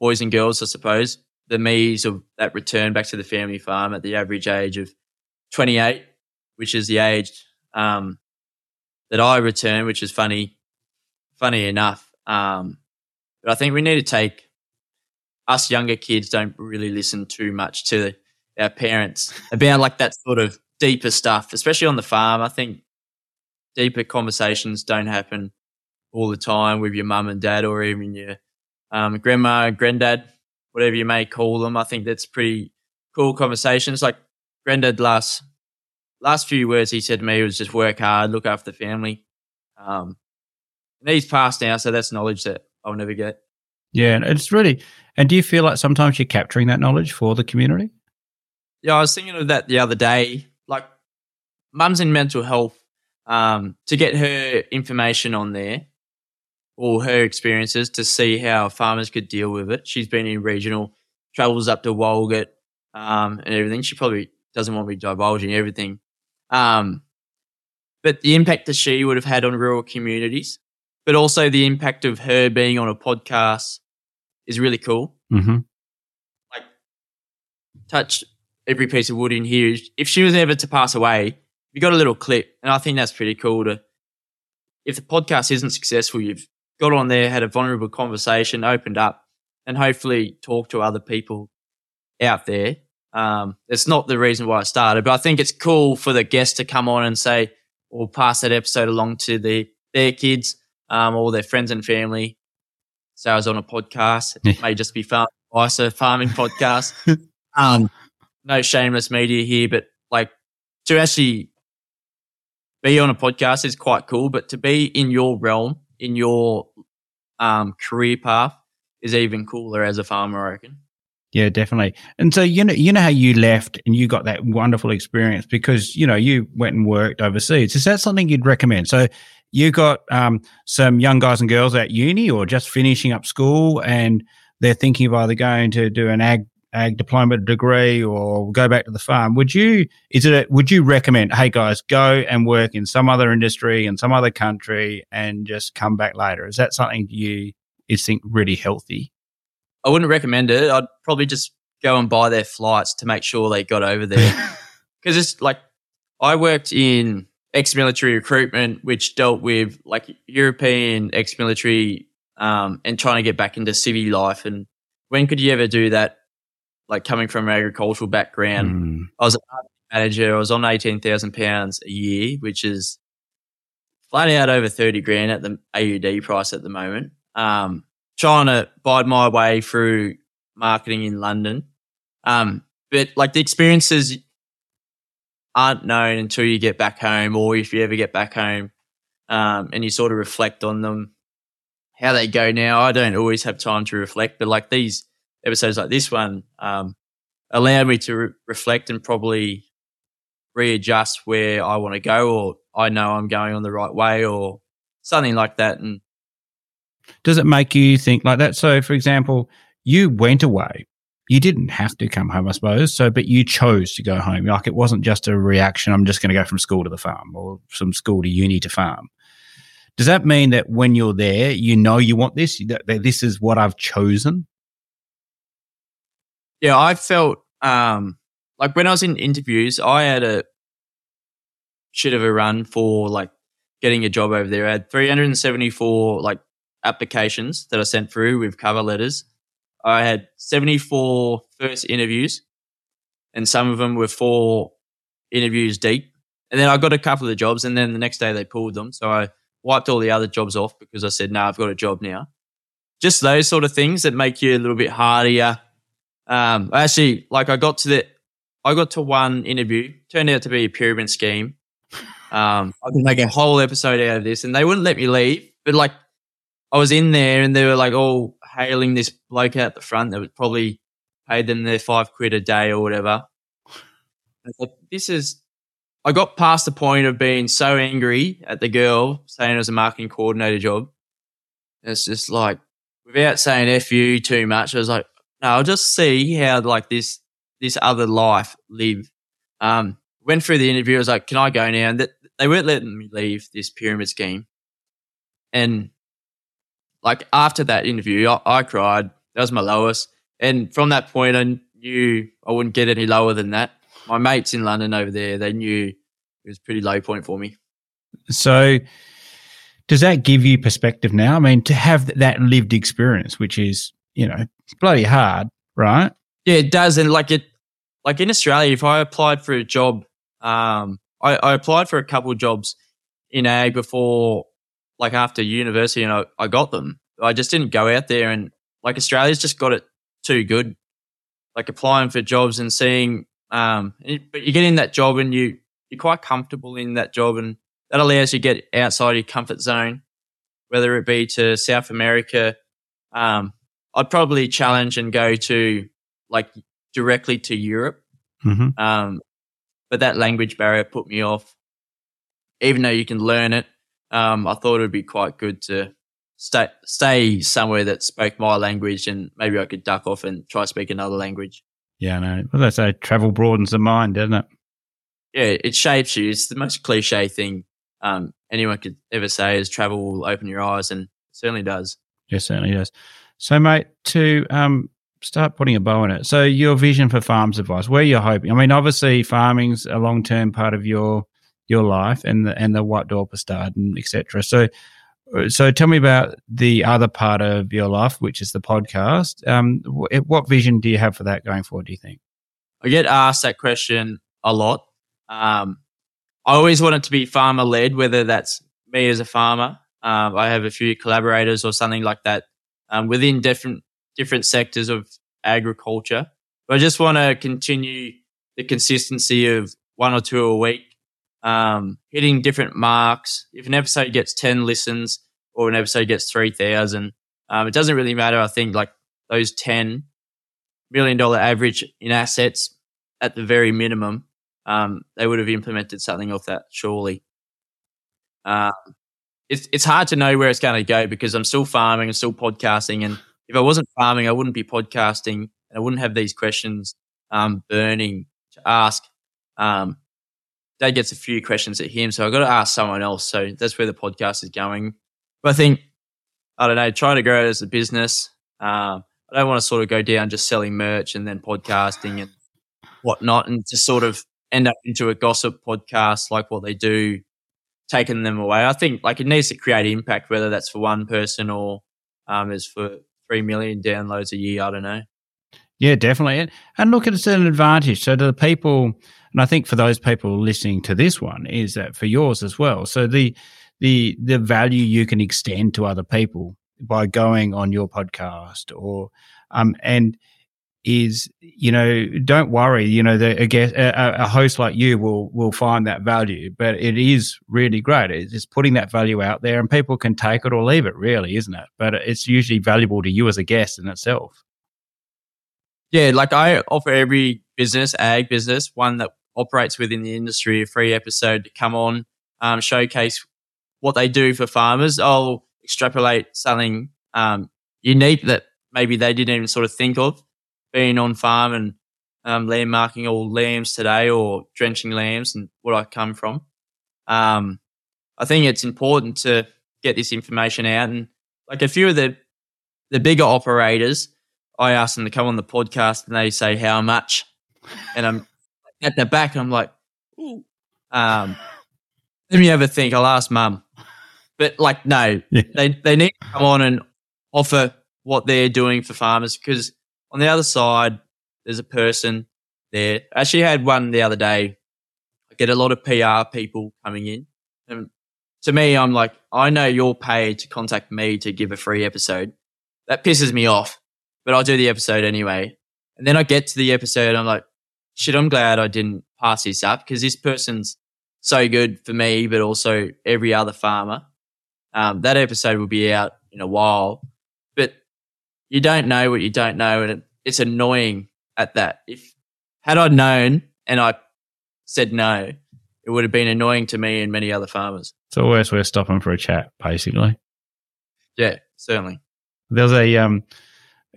boys and girls, I suppose, the me's of that return back to the family farm at the average age of 28, which is the age um, that I return, which is funny, funny enough. Um, but I think we need to take us younger kids don't really listen too much to our parents about like that sort of deeper stuff, especially on the farm. I think deeper conversations don't happen all the time with your mum and dad or even your um, grandma and granddad, whatever you may call them. I think that's pretty cool conversations. Like granddad last last few words he said to me was just work hard, look after the family. Um, and he's passed now, so that's knowledge that I'll never get. yeah and it's really and do you feel like sometimes you're capturing that knowledge for the community Yeah, I was thinking of that the other day. Like, mum's in mental health. Um, to get her information on there, or her experiences, to see how farmers could deal with it. She's been in regional, travels up to Walgett, um, and everything. She probably doesn't want me divulging everything. Um, but the impact that she would have had on rural communities, but also the impact of her being on a podcast is really cool mm-hmm. like touch every piece of wood in here. If she was ever to pass away, you got a little clip, and I think that's pretty cool. To if the podcast isn't successful, you've got on there, had a vulnerable conversation, opened up, and hopefully talk to other people out there. Um, it's not the reason why I started, but I think it's cool for the guests to come on and say, or pass that episode along to the their kids, um, or their friends and family. So I was on a podcast. It may just be farm advice, a farming podcast. um, no shameless media here, but like to actually be on a podcast is quite cool. But to be in your realm, in your um, career path, is even cooler as a farmer. I reckon. Yeah, definitely. And so you know, you know how you left and you got that wonderful experience because you know you went and worked overseas. Is that something you'd recommend? So you got um, some young guys and girls at uni or just finishing up school, and they're thinking of either going to do an ag ag diploma degree or go back to the farm. Would you? Is it? A, would you recommend? Hey guys, go and work in some other industry in some other country and just come back later. Is that something you is think really healthy? I wouldn't recommend it. I'd probably just go and buy their flights to make sure they got over there. Because it's like I worked in ex-military recruitment, which dealt with like European ex-military um, and trying to get back into civvy life. And when could you ever do that? Like coming from an agricultural background, Mm. I was a manager. I was on eighteen thousand pounds a year, which is flat out over thirty grand at the AUD price at the moment. Um, trying to bide my way through marketing in London, um, but like the experiences aren't known until you get back home, or if you ever get back home, um, and you sort of reflect on them, how they go now. I don't always have time to reflect, but like these episodes, like this one, um, allow me to re- reflect and probably readjust where I want to go, or I know I'm going on the right way, or something like that. And Does it make you think like that? So, for example, you went away. You didn't have to come home, I suppose. So, but you chose to go home. Like it wasn't just a reaction. I'm just going to go from school to the farm, or from school to uni to farm. Does that mean that when you're there, you know you want this? That, that this is what I've chosen? yeah, I felt um, like when I was in interviews, I had a shit of a run for like getting a job over there. I had 374 like applications that I sent through with cover letters. I had 74 first interviews, and some of them were four interviews deep. And then I got a couple of the jobs, and then the next day they pulled them. So I wiped all the other jobs off because I said, "No, I've got a job now." Just those sort of things that make you a little bit hardier. Um, actually, like I got to the, I got to one interview. Turned out to be a pyramid scheme. Um, I could make a whole episode out of this, and they wouldn't let me leave. But like, I was in there, and they were like all hailing this bloke out the front that was probably paid them their five quid a day or whatever. This is. I got past the point of being so angry at the girl saying it was a marketing coordinator job. It's just like, without saying "f you" too much, I was like, no, I'll just see how like this this other life live. Um, went through the interview. I was like, "Can I go now?" And they weren't letting me leave this pyramid scheme. And like after that interview, I, I cried. That was my lowest. And from that point, I knew I wouldn't get any lower than that. My mates in London over there, they knew it was a pretty low point for me. So, does that give you perspective now? I mean, to have that lived experience, which is, you know, bloody hard, right? Yeah, it does. And like it, like in Australia, if I applied for a job, um, I, I applied for a couple of jobs in ag before, like after university, and I, I got them. I just didn't go out there and like Australia's just got it too good. Like applying for jobs and seeing, um, but you get in that job and you you're quite comfortable in that job, and that allows you to get outside your comfort zone, whether it be to South America. Um, I'd probably challenge and go to like directly to Europe. Mm-hmm. Um, but that language barrier put me off. Even though you can learn it, um, I thought it would be quite good to stay stay somewhere that spoke my language, and maybe I could duck off and try speak another language. Yeah, no. Well, they say travel broadens the mind, doesn't it? Yeah, it shapes you. It's the most cliche thing um, anyone could ever say is travel will open your eyes, and certainly does. Yes, certainly does. So, mate, to um, start putting a bow on it. So, your vision for farms advice, where you're hoping. I mean, obviously, farming's a long term part of your your life, and the and the white start and etc. So, so tell me about the other part of your life, which is the podcast. Um, wh- what vision do you have for that going forward? Do you think? I get asked that question a lot. Um, I always want it to be farmer led, whether that's me as a farmer. Um, I have a few collaborators or something like that um, within different different sectors of agriculture. But I just want to continue the consistency of one or two a week, um, hitting different marks. If an episode gets ten listens or an episode gets three thousand, um, it doesn't really matter. I think like those ten million dollar average in assets at the very minimum, um, they would have implemented something off that surely. Um, it's it's hard to know where it's going to go because I'm still farming, I'm still podcasting, and if I wasn't farming, I wouldn't be podcasting, and I wouldn't have these questions um, burning to ask. Um, Dad gets a few questions at him, so I've got to ask someone else. So that's where the podcast is going. But I think I don't know, trying to grow it as a business. Um, I don't want to sort of go down just selling merch and then podcasting and whatnot, and just sort of end up into a gossip podcast like what they do, taking them away. I think like it needs to create impact, whether that's for one person or um, is for three million downloads a year. I don't know. Yeah, definitely. And, look, it's an advantage. So to the people, and I think for those people listening to this one, is that for yours as well. So the the the value you can extend to other people by going on your podcast or um and is you know don't worry you know the, a, a host like you will will find that value but it is really great. It's putting that value out there and people can take it or leave it really isn't it? But it's usually valuable to you as a guest in itself. Yeah like i offer every business ag business one that operates within the industry a free episode to come on um, showcase what they do for farmers i'll extrapolate something um, unique that maybe they didn't even sort of think of being on farm and um, landmarking all lambs today or drenching lambs and where I come from. Um, I think it's important to get this information out. And like a few of the, the bigger operators, I ask them to come on the podcast and they say, how much? And I'm at the back, I'm like, Ooh. um, let me have a think. I'll ask mum. But like, no, yeah. they, they need to come on and offer what they're doing for farmers because on the other side, there's a person there. I actually had one the other day. I get a lot of PR people coming in. And to me, I'm like, I know you're paid to contact me to give a free episode. That pisses me off, but I'll do the episode anyway. And then I get to the episode, I'm like, shit, I'm glad I didn't pass this up because this person's so good for me, but also every other farmer. Um, that episode will be out in a while but you don't know what you don't know, and it, it's annoying at that. If had I known and I said no, it would have been annoying to me and many other farmers. It's always worth stopping for a chat, basically. Yeah, certainly. There's a um,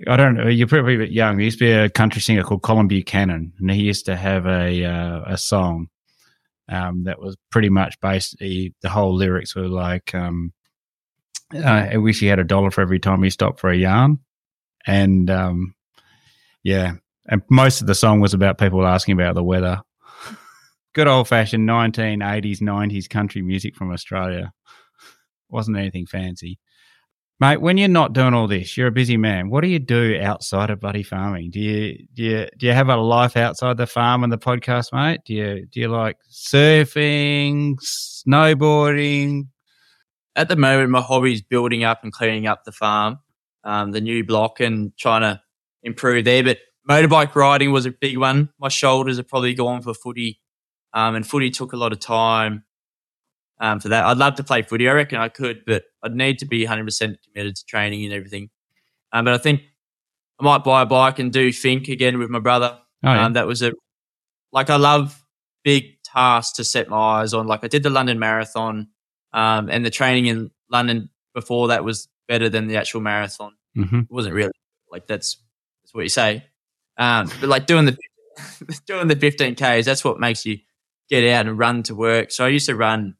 I don't know. You're probably a bit young. There used to be a country singer called Colin Buchanan, and he used to have a uh, a song um, that was pretty much based. the whole lyrics were like, um, "I wish he had a dollar for every time he stopped for a yarn." and um, yeah, and most of the song was about people asking about the weather. Good old fashioned 1980s, 90s country music from Australia. Wasn't anything fancy. Mate, when you're not doing all this, you're a busy man. What do you do outside of bloody farming? Do you do you do you have a life outside the farm and the podcast, mate? Do you do you like surfing, snowboarding? At the moment, my hobby is building up and cleaning up the farm um, the new block and trying to improve there. But motorbike riding was a big one. My shoulders have probably gone for footy, um, and footy took a lot of time um, for that. I'd love to play footy. I reckon I could, but I'd need to be 100% committed to training and everything. Um, but I think I might buy a bike and do Finke again with my brother. Oh, yeah. Um, that was a like I love big tasks to set my eyes on. Like I did the London Marathon, um, and the training in London before that was better than the actual marathon. Mm-hmm. It wasn't really like that's that's what you say. Um, but like doing the doing the 15Ks, that's what makes you get out and run to work. So I used to run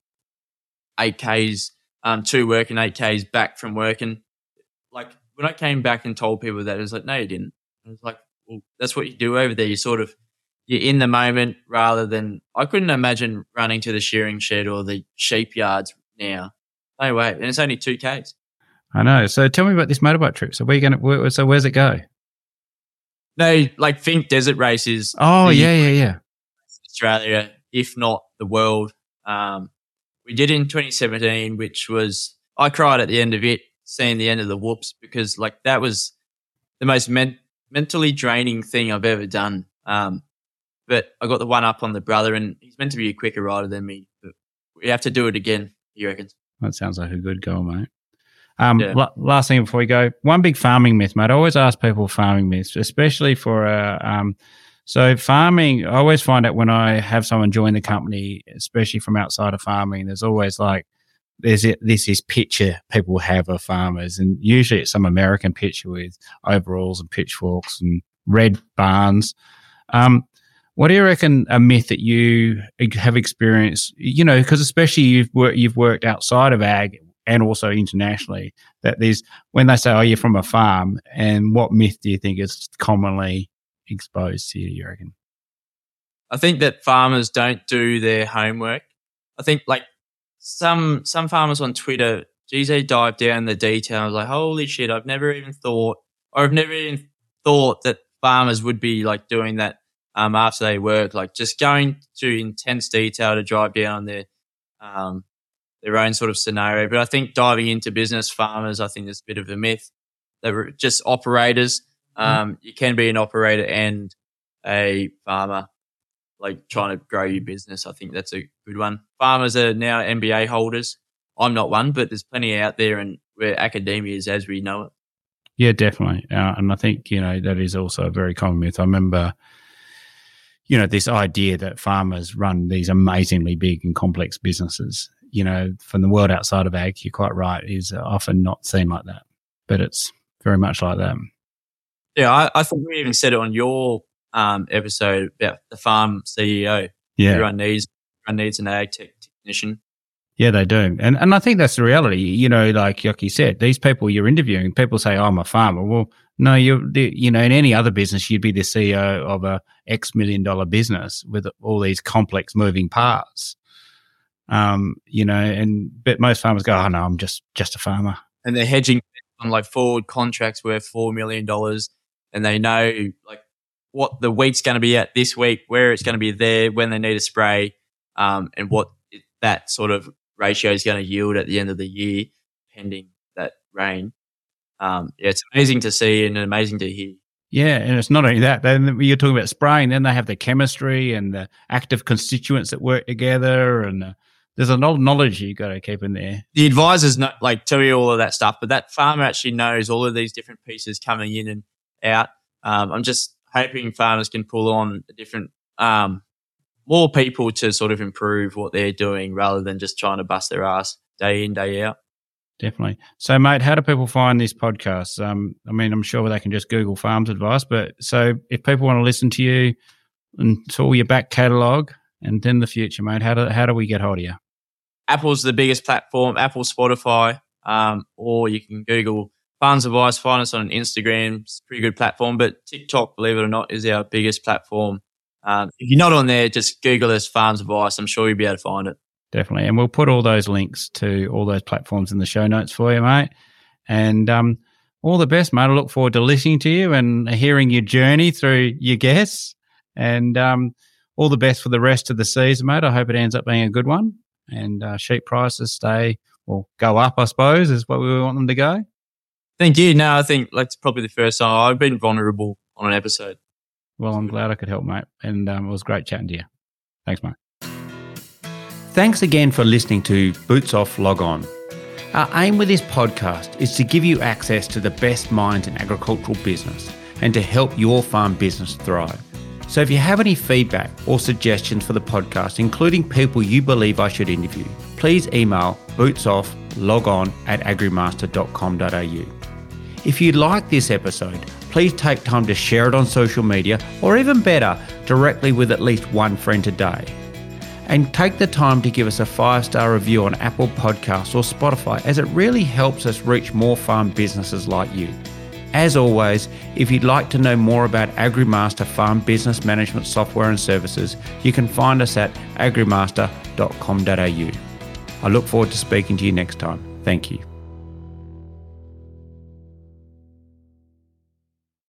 8Ks um, to work and 8Ks back from work. And like when I came back and told people that, it was like, no, you didn't. I was like, well, that's what you do over there. You sort of, you're in the moment rather than, I couldn't imagine running to the shearing shed or the sheep yards now. No way. And it's only 2Ks. I know. So tell me about this motorbike trip. So where you going to, so where's it go? No, like Finke desert races. Oh, yeah, yeah, yeah. Australia, if not the world. Um, we did in 2017, which was, I cried at the end of it, seeing the end of the whoops, because like that was the most men- mentally draining thing I've ever done. Um, but I got the one up on the brother, and he's meant to be a quicker rider than me. But we have to do it again, he reckons. That sounds like a good goal, mate. Um, yeah. l- last thing before we go, one big farming myth, mate. I always ask people farming myths, especially for uh, um, so farming. I always find out when I have someone join the company, especially from outside of farming. There's always like there's this is picture people have of farmers, and usually it's some American picture with overalls and pitchforks and red barns. Um, what do you reckon a myth that you have experienced? You know, because especially you've worked you've worked outside of ag and also internationally that there's when they say, "Oh, you're from a farm," and what myth do you think is commonly exposed to you? Reckon? I think that farmers don't do their homework. I think like some some farmers on Twitter, geez, they dive down the details. Like, holy shit, I've never even thought, or I've never even thought that farmers would be like doing that um, after they work, like just going to intense detail to drive down their um, their own sort of scenario. But I think diving into business farmers, I think there's a bit of a myth. They're just operators. Mm. Um, you can be an operator and a farmer like trying to grow your business. I think that's a good one. Farmers are now MBA holders. I'm not one, but there's plenty out there, and where academia is as we know it. Yeah, definitely. Uh, and I think, you know, that is also a very common myth. I remember, you know, this idea that farmers run these amazingly big and complex businesses, you know, from the world outside of ag, you're quite right, is often not seen like that. But it's very much like that. Yeah, I, I think we even said it on your um, episode about the farm CEO. Yeah. Everyone needs, everyone needs an ag tech technician. Yeah, they do. And and I think that's the reality. You know, like you said, these people you're interviewing, people say, oh, I'm a farmer. Well, no, you're, you know, in any other business, you'd be the CEO of a X million dollar business with all these complex moving parts. Um, you know, and, but most farmers go, oh, no, I'm just, just a farmer. And they're hedging on like forward contracts worth $4 million. And they know like what the week's going to be at this week, where it's going to be there, when they need a spray, um, and what that sort of ratio is going to yield at the end of the year, pending that rain. Um, yeah, it's amazing to see and amazing to hear. Yeah, and it's not only that. Then you're talking about spraying. Then they have the chemistry and the active constituents that work together, and uh, there's a lot of knowledge you got to keep in there. The advisors not like tell you all of that stuff, but that farmer actually knows all of these different pieces coming in and out. Um, I'm just hoping farmers can pull on a different, um, more people to sort of improve what they're doing rather than just trying to bust their ass day in, day out. Definitely. So, mate, how do people find this podcast? Um, I mean, I'm sure they can just Google farms advice, but so if people want to listen to you and to all your back catalogue and then the future, mate, how do, how do we get hold of you? Apple's the biggest platform, Apple, Spotify, um, or you can Google Farms Advice, find us on Instagram. It's a pretty good platform, but TikTok, believe it or not, is our biggest platform. Um, if you're not on there, just Google us Farms Advice. I'm sure you'll be able to find it. Definitely. And we'll put all those links to all those platforms in the show notes for you, mate. And um, all the best, mate. I look forward to listening to you and hearing your journey through your guests. And um, all the best for the rest of the season, mate. I hope it ends up being a good one. And uh, sheep prices stay or go up, I suppose, is what we want them to go. Thank you. No, I think that's probably the first time I've been vulnerable on an episode. Well, I'm glad I could help, mate. And um, it was great chatting to you. Thanks, mate. Thanks again for listening to Boots Off Log On. Our aim with this podcast is to give you access to the best minds in agricultural business and to help your farm business thrive. So if you have any feedback or suggestions for the podcast, including people you believe I should interview, please email bootsofflogon at agrimaster.com.au. If you like this episode, please take time to share it on social media or even better, directly with at least one friend today. And take the time to give us a five star review on Apple Podcasts or Spotify as it really helps us reach more farm businesses like you. As always, if you'd like to know more about AgriMaster Farm Business Management Software and Services, you can find us at agrimaster.com.au. I look forward to speaking to you next time. Thank you.